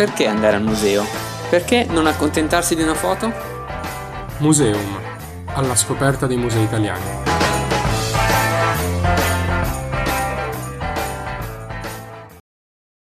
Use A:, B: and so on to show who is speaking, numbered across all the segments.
A: Perché andare al museo? Perché non accontentarsi di una foto?
B: Museum, alla scoperta dei musei italiani.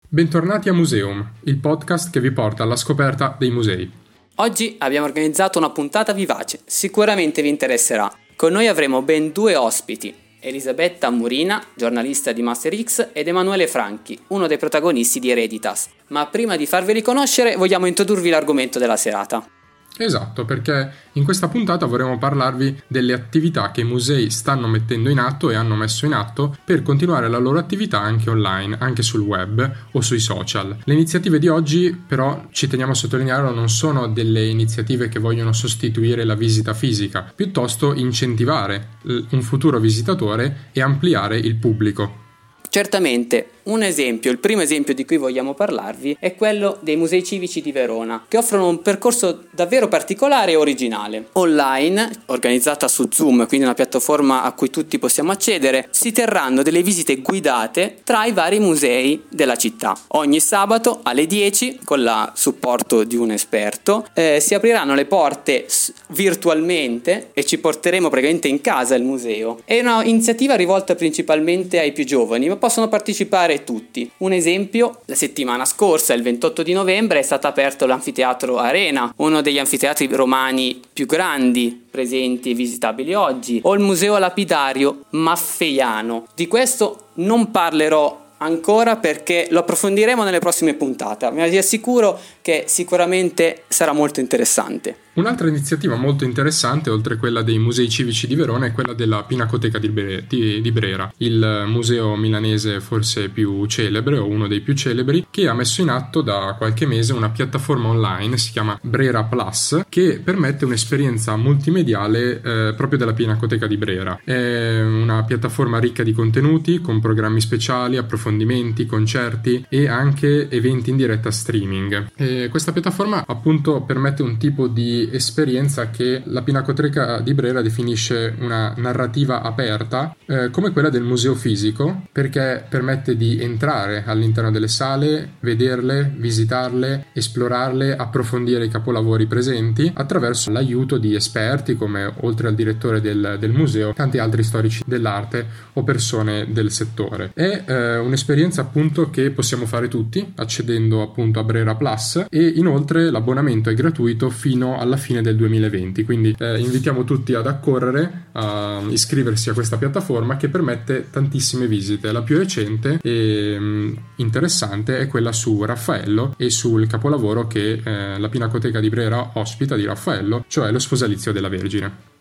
B: Bentornati a Museum, il podcast che vi porta alla scoperta dei musei.
A: Oggi abbiamo organizzato una puntata vivace, sicuramente vi interesserà. Con noi avremo ben due ospiti, Elisabetta Murina, giornalista di Master X, ed Emanuele Franchi, uno dei protagonisti di Hereditas. Ma prima di farveli conoscere, vogliamo introdurvi l'argomento della serata.
B: Esatto, perché in questa puntata vorremmo parlarvi delle attività che i musei stanno mettendo in atto e hanno messo in atto per continuare la loro attività anche online, anche sul web o sui social. Le iniziative di oggi però ci teniamo a sottolineare non sono delle iniziative che vogliono sostituire la visita fisica, piuttosto incentivare un futuro visitatore e ampliare il pubblico.
A: Certamente, un esempio, il primo esempio di cui vogliamo parlarvi, è quello dei musei civici di Verona, che offrono un percorso davvero particolare e originale. Online, organizzata su Zoom, quindi una piattaforma a cui tutti possiamo accedere, si terranno delle visite guidate tra i vari musei della città. Ogni sabato alle 10, con il supporto di un esperto, eh, si apriranno le porte virtualmente e ci porteremo praticamente in casa il museo. È un'iniziativa rivolta principalmente ai più giovani, ma possono partecipare tutti. Un esempio, la settimana scorsa, il 28 di novembre, è stato aperto l'anfiteatro Arena, uno degli anfiteatri romani più grandi presenti e visitabili oggi, o il museo lapidario Maffeiano. Di questo non parlerò ancora perché lo approfondiremo nelle prossime puntate, ma vi assicuro che sicuramente sarà molto interessante.
B: Un'altra iniziativa molto interessante, oltre a quella dei musei civici di Verona, è quella della Pinacoteca di, Bre- di, di, Brera, il museo milanese forse più celebre o uno dei più celebri, che ha messo in atto da qualche mese una piattaforma online, si chiama Brera Plus, che permette un'esperienza multimediale eh, proprio della Pinacoteca di Brera. È una piattaforma ricca di contenuti, con programmi speciali, approfondimenti, concerti e anche eventi in diretta streaming. E questa piattaforma appunto permette un tipo di esperienza che la Pinacoteca di Brera definisce una narrativa aperta, eh, come quella del museo fisico, perché permette di entrare all'interno delle sale, vederle, visitarle, esplorarle, approfondire i capolavori presenti attraverso l'aiuto di esperti come oltre al direttore del, del museo, tanti altri storici dell'arte o persone del settore. È eh, un'esperienza appunto che possiamo fare tutti accedendo appunto a Brera Plus e inoltre l'abbonamento è gratuito fino alla fine del 2020. Quindi eh, invitiamo tutti ad accorrere, a iscriversi a questa piattaforma che permette tantissime visite. La più recente e mh, mm, interessante è quella su Raffaello e sul capolavoro che eh, la Pinacoteca di Brera ospita di Raffaello, cioè lo sposalizio della Vergine.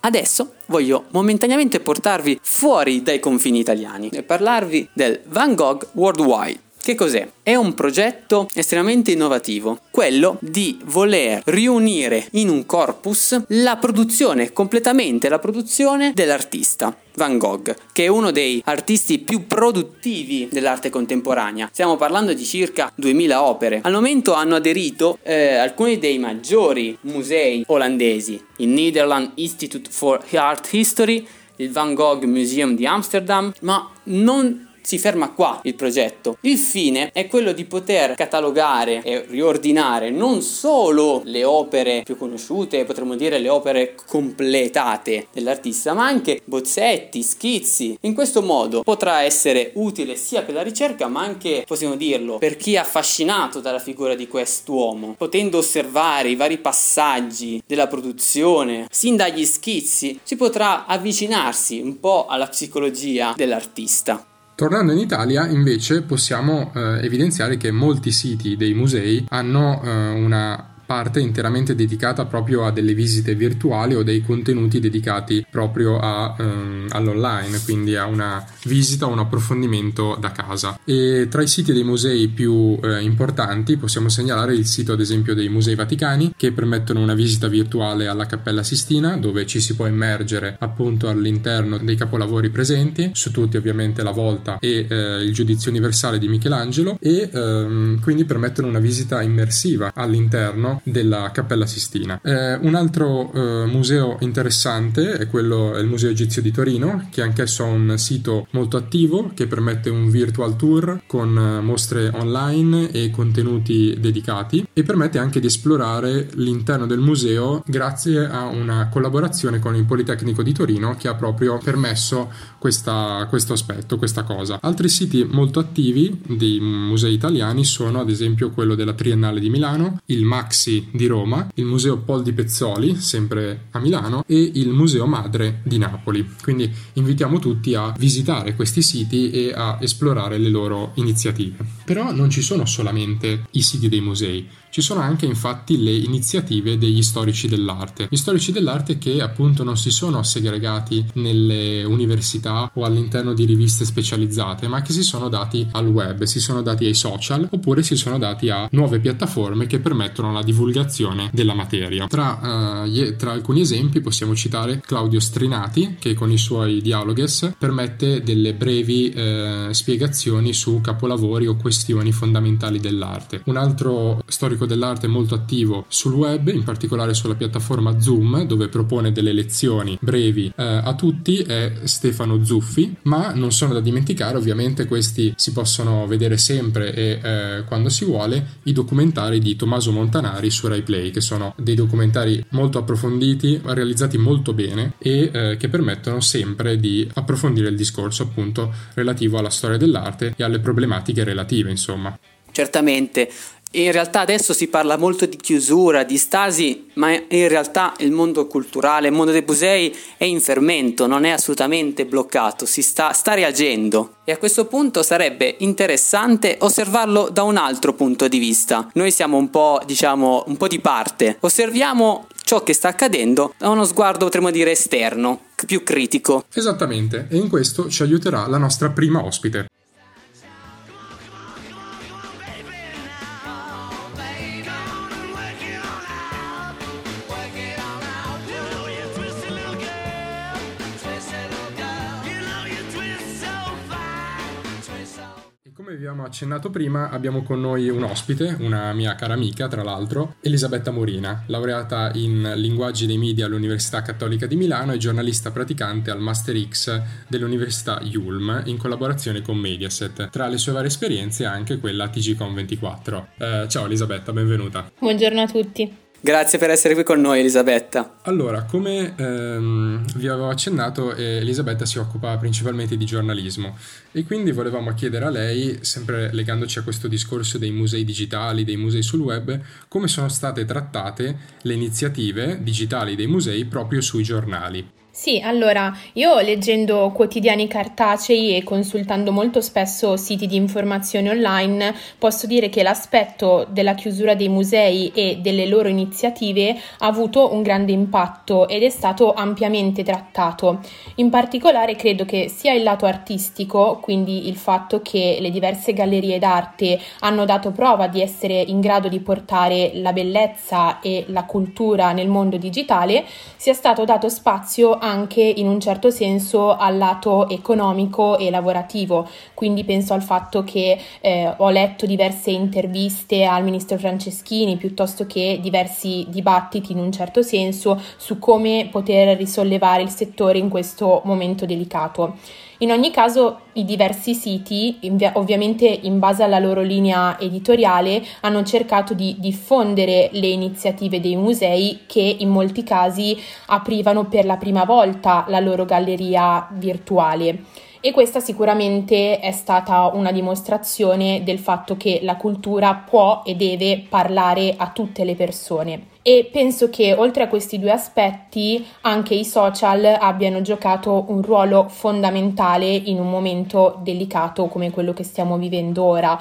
A: Adesso voglio momentaneamente portarvi fuori dai confini italiani e parlarvi del Van Gogh Worldwide. Che cos'è? È un progetto estremamente innovativo, quello di voler riunire in un corpus la produzione, completamente la produzione dell'artista. Van Gogh, che è uno dei artisti più produttivi dell'arte contemporanea. Stiamo parlando di circa 2000 opere. Al momento hanno aderito eh, alcuni dei maggiori musei olandesi, il Netherlands Institute for Art History, il Van Gogh Museum di Amsterdam, ma non si ferma qua il progetto. Il fine è quello di poter catalogare e riordinare non solo le opere più conosciute, potremmo dire le opere completate dell'artista, ma anche bozzetti, schizzi. In questo modo potrà essere utile sia per la ricerca, ma anche, possiamo dirlo, per chi è affascinato dalla figura di quest'uomo, potendo osservare i vari passaggi della produzione, sin dagli schizzi, si potrà avvicinarsi un po' alla psicologia dell'artista.
B: Tornando in Italia, invece, possiamo eh, evidenziare che molti siti dei musei hanno eh, una parte interamente dedicata proprio a delle visite virtuali o dei contenuti dedicati proprio a, um, all'online, quindi a una visita un approfondimento da casa. E tra i siti dei musei più eh, importanti possiamo segnalare il sito ad esempio dei Musei Vaticani che permettono una visita virtuale alla Cappella Sistina dove ci si può immergere appunto all'interno dei capolavori presenti, su tutti ovviamente la volta e eh, il giudizio universale di Michelangelo e ehm, quindi permettono una visita immersiva all'interno della Cappella Sistina. Eh, un altro eh, museo interessante è quello è il Museo Egizio di Torino, che anch'esso ha un sito molto attivo che permette un virtual tour con eh, mostre online e contenuti dedicati e permette anche di esplorare l'interno del museo grazie a una collaborazione con il Politecnico di Torino che ha proprio permesso questa, questo aspetto, questa cosa. Altri siti molto attivi di musei italiani sono ad esempio quello della Triennale di Milano, il Maxi di Roma, il Museo Pol di Pezzoli, sempre a Milano, e il Museo Madre di Napoli. Quindi invitiamo tutti a visitare questi siti e a esplorare le loro iniziative. Però non ci sono solamente i siti dei musei, ci sono anche infatti le iniziative degli storici dell'arte. Gli storici dell'arte che appunto non si sono segregati nelle università o all'interno di riviste specializzate, ma che si sono dati al web, si sono dati ai social oppure si sono dati a nuove piattaforme che permettono la divulgazione della materia. Tra, uh, tra alcuni esempi possiamo citare Claudio Strinati che con i suoi dialogues permette delle brevi uh, spiegazioni su capolavori o questioni fondamentali dell'arte. Un altro storico dell'arte molto attivo sul web, in particolare sulla piattaforma Zoom, dove propone delle lezioni brevi eh, a tutti, è Stefano Zuffi, ma non sono da dimenticare, ovviamente questi si possono vedere sempre e eh, quando si vuole, i documentari di Tommaso Montanari su RaiPlay, che sono dei documentari molto approfonditi, realizzati molto bene e eh, che permettono sempre di approfondire il discorso appunto relativo alla storia dell'arte e alle problematiche relative, insomma.
A: Certamente, in realtà adesso si parla molto di chiusura, di stasi, ma in realtà il mondo culturale, il mondo dei musei è in fermento, non è assolutamente bloccato, si sta, sta reagendo. E a questo punto sarebbe interessante osservarlo da un altro punto di vista. Noi siamo un po', diciamo, un po' di parte. Osserviamo ciò che sta accadendo da uno sguardo, potremmo dire, esterno, più critico.
B: Esattamente, e in questo ci aiuterà la nostra prima ospite. Abbiamo accennato prima, abbiamo con noi un ospite, una mia cara amica, tra l'altro, Elisabetta Morina, laureata in linguaggi dei media all'Università Cattolica di Milano e giornalista praticante al Master X dell'Università Ulm in collaborazione con Mediaset. Tra le sue varie esperienze anche quella a TGCon24. Eh, ciao Elisabetta, benvenuta.
C: Buongiorno a tutti.
A: Grazie per essere qui con noi Elisabetta.
B: Allora, come ehm, vi avevo accennato, eh, Elisabetta si occupa principalmente di giornalismo e quindi volevamo chiedere a lei, sempre legandoci a questo discorso dei musei digitali, dei musei sul web, come sono state trattate le iniziative digitali dei musei proprio sui giornali.
C: Sì, allora io leggendo quotidiani cartacei e consultando molto spesso siti di informazione online posso dire che l'aspetto della chiusura dei musei e delle loro iniziative ha avuto un grande impatto ed è stato ampiamente trattato. In particolare credo che sia il lato artistico, quindi il fatto che le diverse gallerie d'arte hanno dato prova di essere in grado di portare la bellezza e la cultura nel mondo digitale, sia stato dato spazio anche in un certo senso al lato economico e lavorativo. Quindi penso al fatto che eh, ho letto diverse interviste al ministro Franceschini piuttosto che diversi dibattiti in un certo senso su come poter risollevare il settore in questo momento delicato. In ogni caso i diversi siti, ovviamente in base alla loro linea editoriale, hanno cercato di diffondere le iniziative dei musei che in molti casi aprivano per la prima volta la loro galleria virtuale e questa sicuramente è stata una dimostrazione del fatto che la cultura può e deve parlare a tutte le persone. E penso che oltre a questi due aspetti anche i social abbiano giocato un ruolo fondamentale in un momento delicato come quello che stiamo vivendo ora.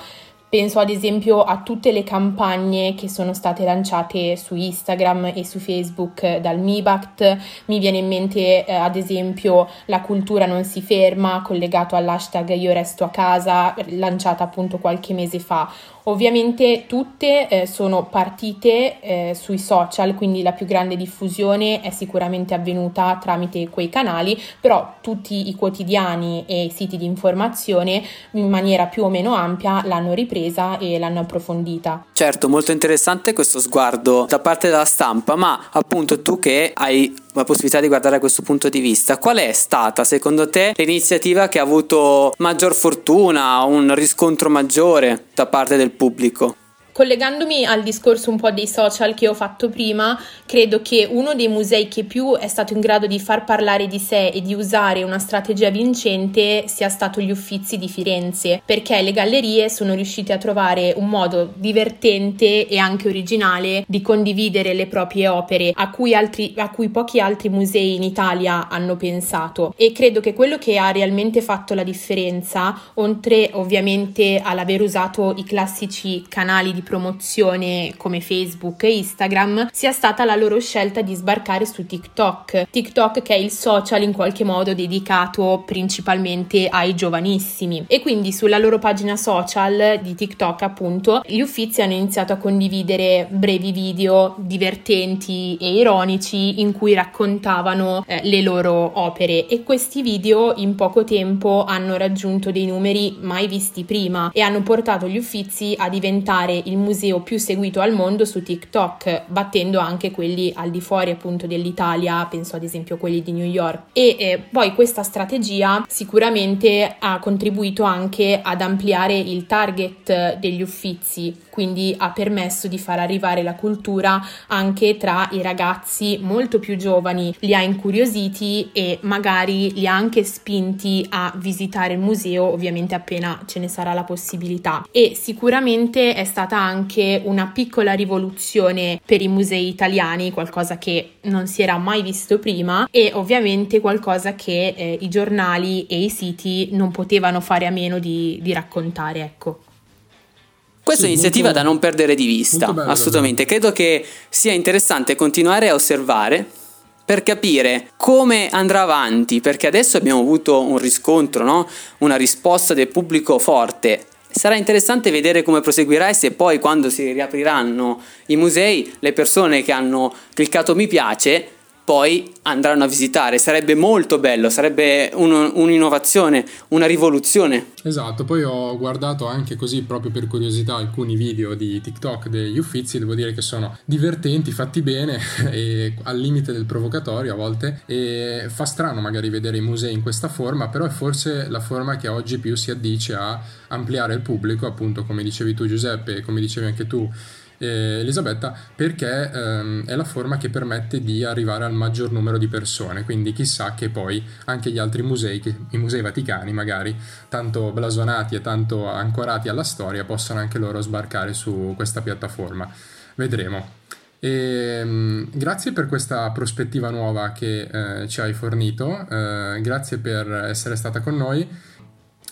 C: Penso ad esempio a tutte le campagne che sono state lanciate su Instagram e su Facebook dal MIBACT. Mi viene in mente eh, ad esempio la cultura non si ferma collegato all'hashtag io resto a casa lanciata appunto qualche mese fa Ovviamente tutte eh, sono partite eh, sui social, quindi la più grande diffusione è sicuramente avvenuta tramite quei canali, però tutti i quotidiani e i siti di informazione in maniera più o meno ampia l'hanno ripresa e l'hanno approfondita.
A: Certo, molto interessante questo sguardo da parte della stampa, ma appunto tu che hai la possibilità di guardare a questo punto di vista, qual è stata secondo te l'iniziativa che ha avuto maggior fortuna, un riscontro maggiore da parte del pubblico?
C: Collegandomi al discorso un po' dei social che ho fatto prima, credo che uno dei musei che più è stato in grado di far parlare di sé e di usare una strategia vincente sia stato gli Uffizi di Firenze, perché le gallerie sono riuscite a trovare un modo divertente e anche originale di condividere le proprie opere a cui, altri, a cui pochi altri musei in Italia hanno pensato. E credo che quello che ha realmente fatto la differenza, oltre ovviamente all'aver usato i classici canali di promozione come Facebook e Instagram sia stata la loro scelta di sbarcare su TikTok. TikTok che è il social in qualche modo dedicato principalmente ai giovanissimi e quindi sulla loro pagina social di TikTok appunto gli uffizi hanno iniziato a condividere brevi video divertenti e ironici in cui raccontavano eh, le loro opere e questi video in poco tempo hanno raggiunto dei numeri mai visti prima e hanno portato gli uffizi a diventare il il museo più seguito al mondo su TikTok, battendo anche quelli al di fuori appunto dell'Italia, penso ad esempio quelli di New York. E eh, poi questa strategia sicuramente ha contribuito anche ad ampliare il target degli uffizi, quindi ha permesso di far arrivare la cultura anche tra i ragazzi molto più giovani, li ha incuriositi e magari li ha anche spinti a visitare il museo, ovviamente appena ce ne sarà la possibilità. E sicuramente è stata anche una piccola rivoluzione per i musei italiani, qualcosa che non si era mai visto prima e ovviamente qualcosa che eh, i giornali e i siti non potevano fare a meno di, di raccontare, ecco.
A: Questa sì, è un'iniziativa molto, da non perdere di vista, assolutamente. Credo che sia interessante continuare a osservare per capire come andrà avanti, perché adesso abbiamo avuto un riscontro, no? una risposta del pubblico forte. Sarà interessante vedere come proseguirà e se poi quando si riapriranno i musei le persone che hanno cliccato mi piace poi andranno a visitare. Sarebbe molto bello, sarebbe un, un'innovazione, una rivoluzione.
B: Esatto, poi ho guardato anche così proprio per curiosità alcuni video di TikTok degli Uffizi, devo dire che sono divertenti, fatti bene e al limite del provocatorio a volte e fa strano magari vedere i musei in questa forma, però è forse la forma che oggi più si addice a ampliare il pubblico, appunto come dicevi tu Giuseppe, come dicevi anche tu eh, Elisabetta perché ehm, è la forma che permette di arrivare al maggior numero di persone, quindi chissà che poi anche gli altri musei, che, i musei vaticani magari, tanto blasonati e tanto ancorati alla storia, possano anche loro sbarcare su questa piattaforma. Vedremo. E, ehm, grazie per questa prospettiva nuova che eh, ci hai fornito, eh, grazie per essere stata con noi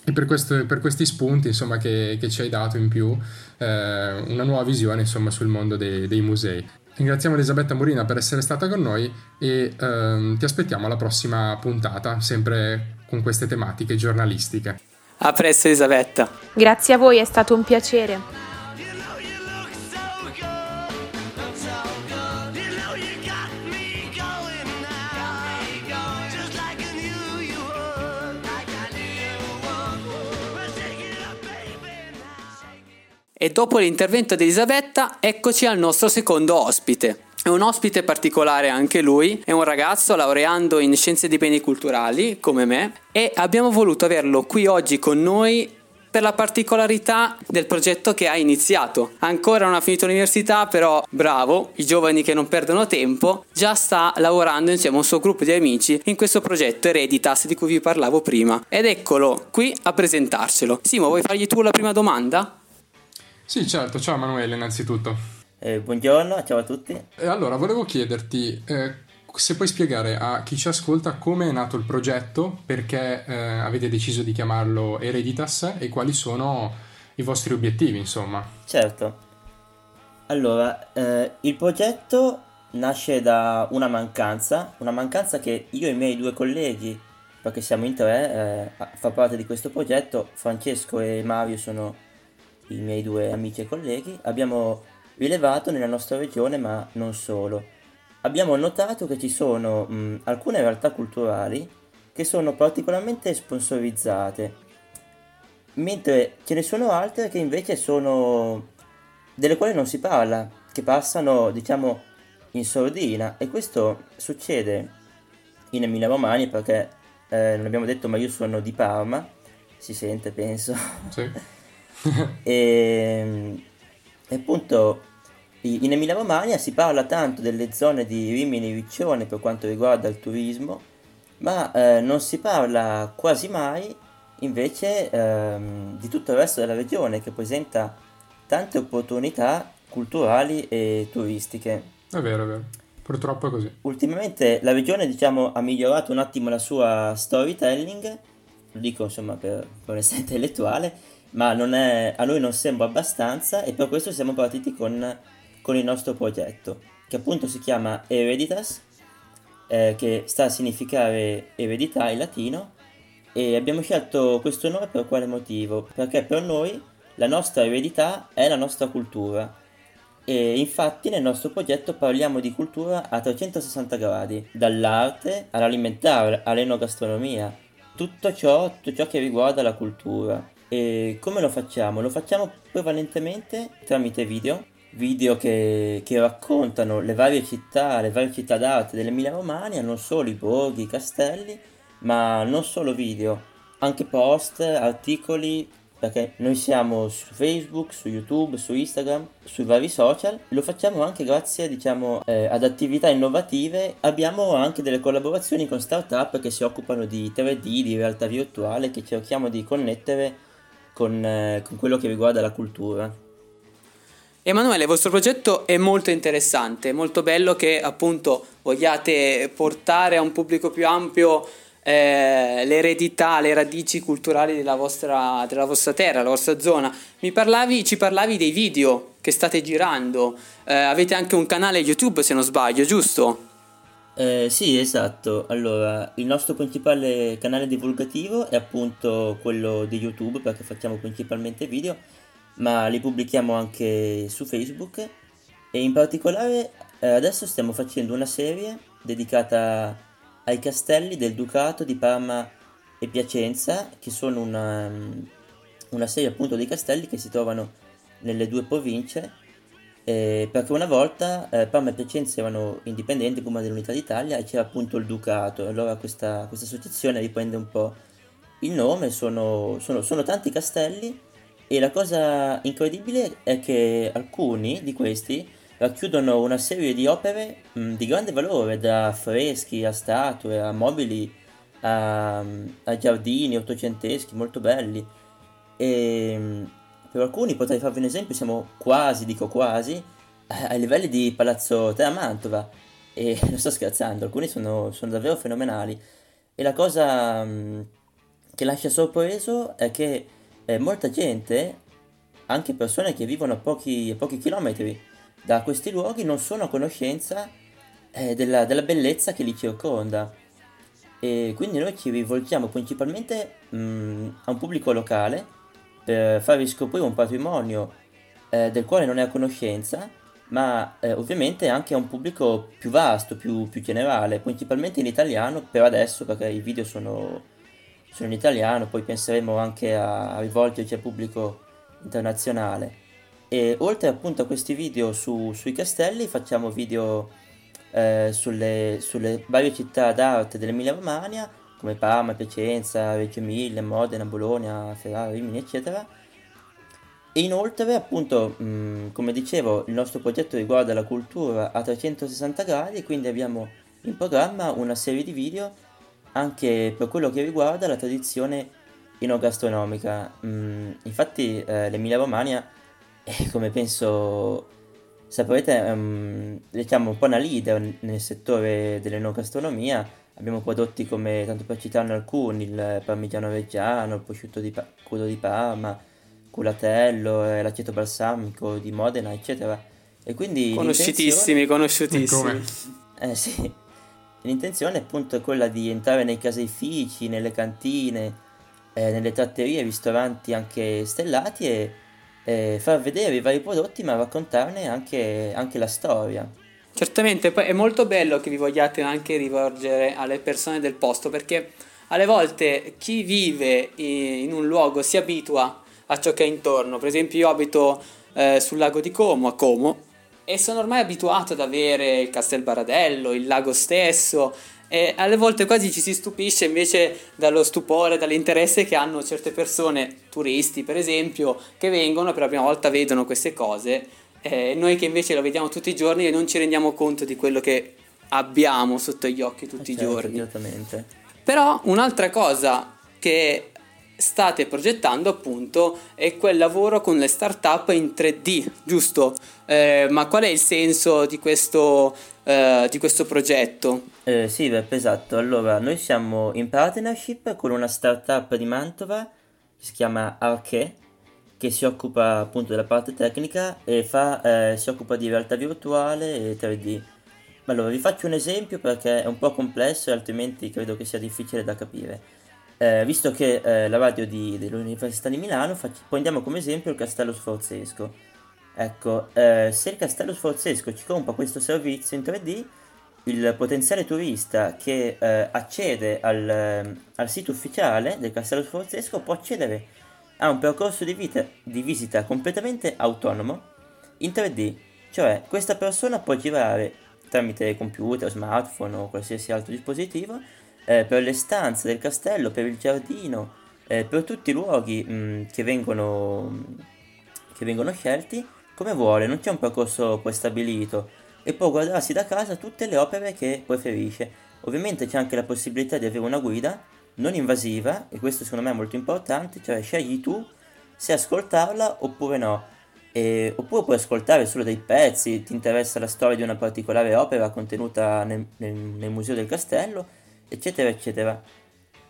B: e per, questo, per questi spunti insomma, che, che, ci hai dato in più eh, una nuova visione insomma, sul mondo dei, dei, musei. Ringraziamo Elisabetta Murina per essere stata con noi e ehm, ti aspettiamo alla prossima puntata, sempre con queste tematiche giornalistiche.
A: A presto Elisabetta.
C: Grazie a voi, è stato un piacere.
A: E dopo l'intervento di Elisabetta, eccoci al nostro secondo ospite. È un ospite particolare anche lui, è un ragazzo laureando in scienze dei beni culturali come me e abbiamo voluto averlo qui oggi con noi per la particolarità del progetto che ha iniziato. Ancora non ha finito l'università, però bravo, i giovani che non perdono tempo, già sta lavorando insieme a un suo gruppo di amici in questo progetto Hereditas di cui vi parlavo prima. Ed eccolo qui a presentarcelo. Simo, vuoi fargli tu la prima domanda?
B: Sì, certo. Ciao Emanuele, innanzitutto.
D: Eh, buongiorno, ciao a tutti.
B: E allora, volevo chiederti eh, se puoi spiegare a chi ci ascolta come è nato il progetto, perché eh, avete deciso di chiamarlo Hereditas e quali sono i vostri obiettivi, insomma.
D: Certo. Allora, eh, il progetto nasce da una mancanza, una mancanza che io e i miei due colleghi, perché siamo in tre, eh, a far parte di questo progetto, Francesco e Mario sono i miei due amici e colleghi, abbiamo rilevato nella nostra regione, ma non solo. Abbiamo notato che ci sono mh, alcune realtà culturali che sono particolarmente sponsorizzate, mentre ce ne sono altre che invece sono delle quali non si parla, che passano, diciamo, in sordina e questo succede in Emilia Romagna perché eh, non abbiamo detto ma io sono di Parma, si sente penso. Sì. e, e appunto in Emilia Romagna si parla tanto delle zone di Rimini e Riccione per quanto riguarda il turismo, ma eh, non si parla quasi mai invece ehm, di tutto il resto della regione che presenta tante opportunità culturali e turistiche.
B: È vero, è vero. Purtroppo è così.
D: Ultimamente la regione diciamo, ha migliorato un attimo la sua storytelling, lo dico insomma per, per onestà intellettuale, ma è, a noi non sembra abbastanza e per questo siamo partiti con, con il nostro progetto, che appunto si chiama Hereditas, eh, che sta a significare eredità in latino, e abbiamo scelto questo nome per quale motivo? Perché per noi la nostra eredità è la nostra cultura e infatti nel nostro progetto parliamo di cultura a 360 gradi, dall'arte all'alimentare, all'enogastronomia, tutto ciò, tutto ciò che riguarda la cultura. E come lo facciamo? Lo facciamo prevalentemente tramite video, video che, che raccontano le varie città, le varie città d'arte dell'Emilia Romagna, non solo i borghi, i castelli, ma non solo video, anche post, articoli, perché noi siamo su Facebook, su YouTube, su Instagram, sui vari social, lo facciamo anche grazie diciamo eh, ad attività innovative, abbiamo anche delle collaborazioni con start-up che si occupano di 3D, di realtà virtuale, che cerchiamo di connettere con, eh, con quello che riguarda la cultura.
A: Emanuele, il vostro progetto è molto interessante, molto bello che appunto vogliate portare a un pubblico più ampio eh, l'eredità, le radici culturali della vostra, della vostra terra, della vostra zona. Mi parlavi, ci parlavi dei video che state girando, eh, avete anche un canale YouTube se non sbaglio, giusto?
D: Eh, sì, esatto. Allora, il nostro principale canale divulgativo è appunto quello di YouTube perché facciamo principalmente video, ma li pubblichiamo anche su Facebook e in particolare eh, adesso stiamo facendo una serie dedicata ai castelli del Ducato di Parma e Piacenza, che sono una, una serie appunto di castelli che si trovano nelle due province, eh, perché una volta eh, Parma e Piacenza erano indipendenti prima dell'unità d'Italia e c'era appunto il Ducato, allora questa, questa associazione riprende un po' il nome, sono, sono, sono tanti castelli e la cosa incredibile è che alcuni di questi racchiudono una serie di opere mh, di grande valore, da affreschi a statue, a mobili, a, a giardini ottocenteschi molto belli. E per alcuni potrei farvi un esempio, siamo quasi, dico quasi, ai livelli di Palazzo Terra Mantova. E non sto scherzando, alcuni sono, sono davvero fenomenali. E la cosa mm, che lascia sorpreso è che eh, molta gente, anche persone che vivono a pochi, a pochi chilometri da questi luoghi non sono a conoscenza eh, della, della, bellezza che li circonda e quindi noi ci rivolgiamo principalmente mh, mm, a un pubblico locale per farvi scoprire un patrimonio eh, del quale non è a conoscenza ma eh, ovviamente anche a un pubblico più vasto, più, più, generale, principalmente in italiano per adesso perché i video sono, sono in italiano, poi penseremo anche a, a rivolgerci al pubblico internazionale. E oltre appunto a questi video su, sui castelli facciamo video eh, sulle, sulle, varie città d'arte dell'Emilia Romagna come Parma, Piacenza, Reggio Emilia, Modena, Bologna, Ferrara, Rimini eccetera e inoltre appunto mh, come dicevo il nostro progetto riguarda la cultura a 360 gradi quindi abbiamo in programma una serie di video anche per quello che riguarda la tradizione enogastronomica mm, infatti eh, l'Emilia Romagna e come penso saprete, um, diciamo un po' una leader nel settore dell'enogastronomia. Abbiamo prodotti come, tanto per citarne alcuni, il parmigiano reggiano, il prosciutto di pa- crudo di Parma, culatello, eh, l'aceto balsamico di Modena, eccetera. E quindi
A: conosciutissimi, conosciutissimi.
D: Eh sì. L'intenzione appunto è quella di entrare nei caseifici, nelle cantine, eh, nelle tratterie, ristoranti anche stellati e eh, far vedere i vari prodotti ma raccontarne anche, anche la storia.
A: Certamente, poi è molto bello che vi vogliate anche rivolgere alle persone del posto perché alle volte chi vive in un luogo si abitua a ciò che è intorno. Per esempio, io abito eh, sul lago di Como, a Como, e sono ormai abituato ad avere il Castel Baradello, il lago stesso, e alle volte quasi ci si stupisce invece dallo stupore, dall'interesse che hanno certe persone, turisti per esempio, che vengono per la prima volta vedono queste cose. Eh, noi che invece lo vediamo tutti i giorni e non ci rendiamo conto di quello che abbiamo sotto gli occhi tutti certo, i giorni.
D: Esattamente.
A: Però un'altra cosa che state progettando appunto è quel lavoro con le start-up in 3D, giusto? Eh, ma qual è il senso di questo, eh, di questo progetto?
D: Eh, sì, Beppe, esatto. Allora, noi siamo in partnership con una startup di Mantova che si chiama Arche, che si occupa appunto della parte tecnica e fa, eh, si occupa di realtà virtuale e 3D. Allora, vi faccio un esempio perché è un po' complesso e altrimenti credo che sia difficile da capire. Eh, visto che eh, la radio di, dell'Università di Milano, fac- prendiamo come esempio il Castello Sforzesco. Ecco, eh, se il Castello Sforzesco ci compra questo servizio in 3D, il potenziale turista che eh, accede al, eh, al, sito ufficiale del Castello Sforzesco può accedere a un percorso di, vita, di visita completamente autonomo in 3D. Cioè, questa persona può girare tramite computer, smartphone o qualsiasi altro dispositivo eh, per le stanze del castello, per il giardino, eh, per tutti i luoghi mh, mm, che, vengono, che vengono scelti come vuole, non c'è un percorso prestabilito e può guardarsi da casa tutte le opere che preferisce. Ovviamente c'è anche la possibilità di avere una guida non invasiva e questo secondo me è molto importante, cioè scegli tu se ascoltarla oppure no. E, oppure puoi ascoltare solo dei pezzi, ti interessa la storia di una particolare opera contenuta nel, nel, nel museo del castello, eccetera, eccetera.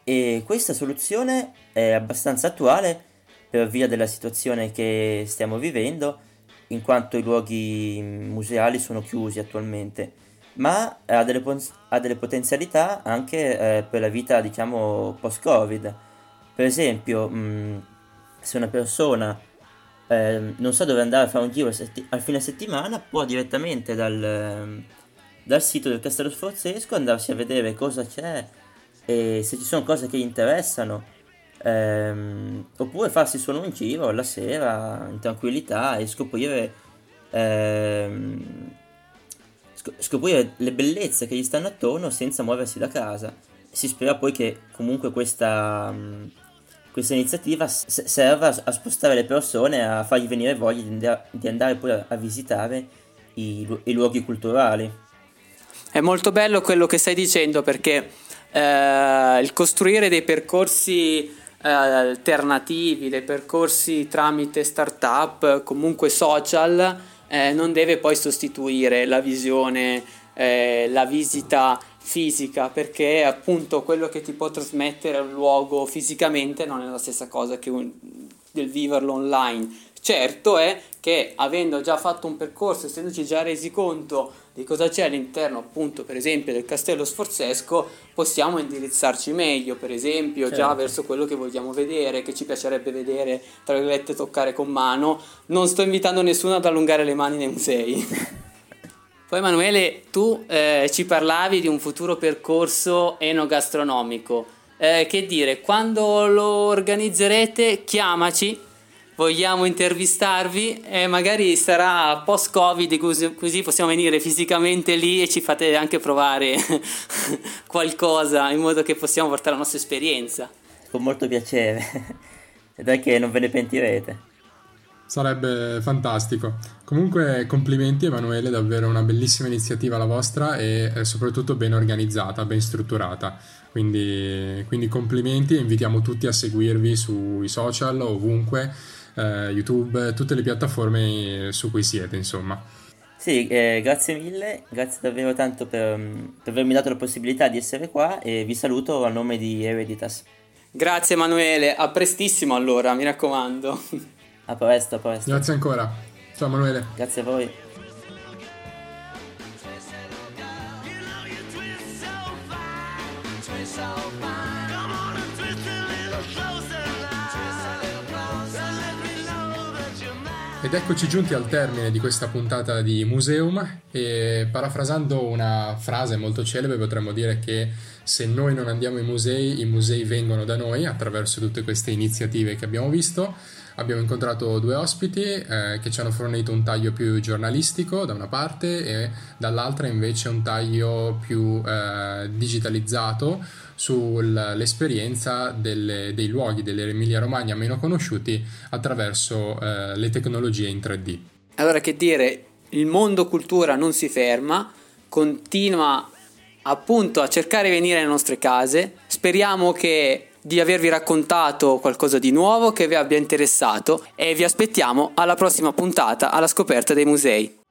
D: E questa soluzione è abbastanza attuale per via della situazione che stiamo vivendo, in quanto i luoghi museali sono chiusi attualmente, ma ha delle, ha delle potenzialità anche eh, per la vita, diciamo, post-Covid. Per esempio, mh, se una persona eh, non sa dove andare a fare un giro al fine settimana, può direttamente dal, dal sito del Castello Sforzesco andarsi a vedere cosa c'è e se ci sono cose che gli interessano. Ehm, oppure farsi solo un giro la sera in tranquillità e scoprire, ehm, scoprire le bellezze che gli stanno attorno senza muoversi da casa. Si spera poi che comunque questa questa iniziativa serve a, spostare le persone, a fargli venire voglia di andare, di poi a, a visitare i, i, luoghi culturali.
A: È molto bello quello che stai dicendo perché eh, il costruire dei percorsi eh, alternativi, dei percorsi tramite startup, comunque social, eh, non deve poi sostituire la visione, eh, la visita fisica perché appunto quello che ti può trasmettere un luogo fisicamente non è la stessa cosa che un, del viverlo online. Certo è che avendo già fatto un percorso, essendoci già resi conto di cosa c'è all'interno appunto per esempio del castello sforzesco, possiamo indirizzarci meglio, per esempio certo. già verso quello che vogliamo vedere, che ci piacerebbe vedere, tra virgolette toccare con mano. Non sto invitando nessuno ad allungare le mani nei musei. Poi Emanuele, tu eh, ci parlavi di un futuro percorso enogastronomico. Eh, che dire, quando lo organizzerete, chiamaci, vogliamo intervistarvi e magari sarà post-Covid così, così possiamo venire fisicamente lì e ci fate anche provare qualcosa in modo che possiamo portare la nostra esperienza.
D: Con molto piacere, dai che non ve ne pentirete.
B: Sarebbe fantastico. Comunque complimenti Emanuele, davvero una bellissima iniziativa la vostra e soprattutto ben organizzata, ben strutturata. Quindi, quindi complimenti e invitiamo tutti a seguirvi sui social, ovunque, eh, YouTube, tutte le piattaforme su cui siete, insomma.
D: Sì, eh, grazie mille, grazie davvero tanto per, per avermi dato la possibilità di essere qua e vi saluto a nome di Hereditas.
A: Grazie Emanuele, a prestissimo allora, mi raccomando.
D: A presto, a presto.
B: Grazie ancora. Ciao Emanuele.
D: Grazie a voi. Come on
B: Ed eccoci giunti al termine di questa puntata di Museum e parafrasando una frase molto celebre potremmo dire che se noi non andiamo ai musei, i musei vengono da noi attraverso tutte queste iniziative che abbiamo visto. Abbiamo incontrato due ospiti eh, che ci hanno fornito un taglio più giornalistico da una parte e dall'altra invece un taglio più eh, digitalizzato sull'esperienza delle, dei luoghi dell'Emilia Romagna meno conosciuti attraverso eh, le tecnologie in 3D.
A: Allora che dire, il mondo cultura non si ferma, continua appunto a cercare di venire nelle nostre case. Speriamo che di avervi raccontato qualcosa di nuovo che vi abbia interessato e vi aspettiamo alla prossima puntata alla scoperta dei musei.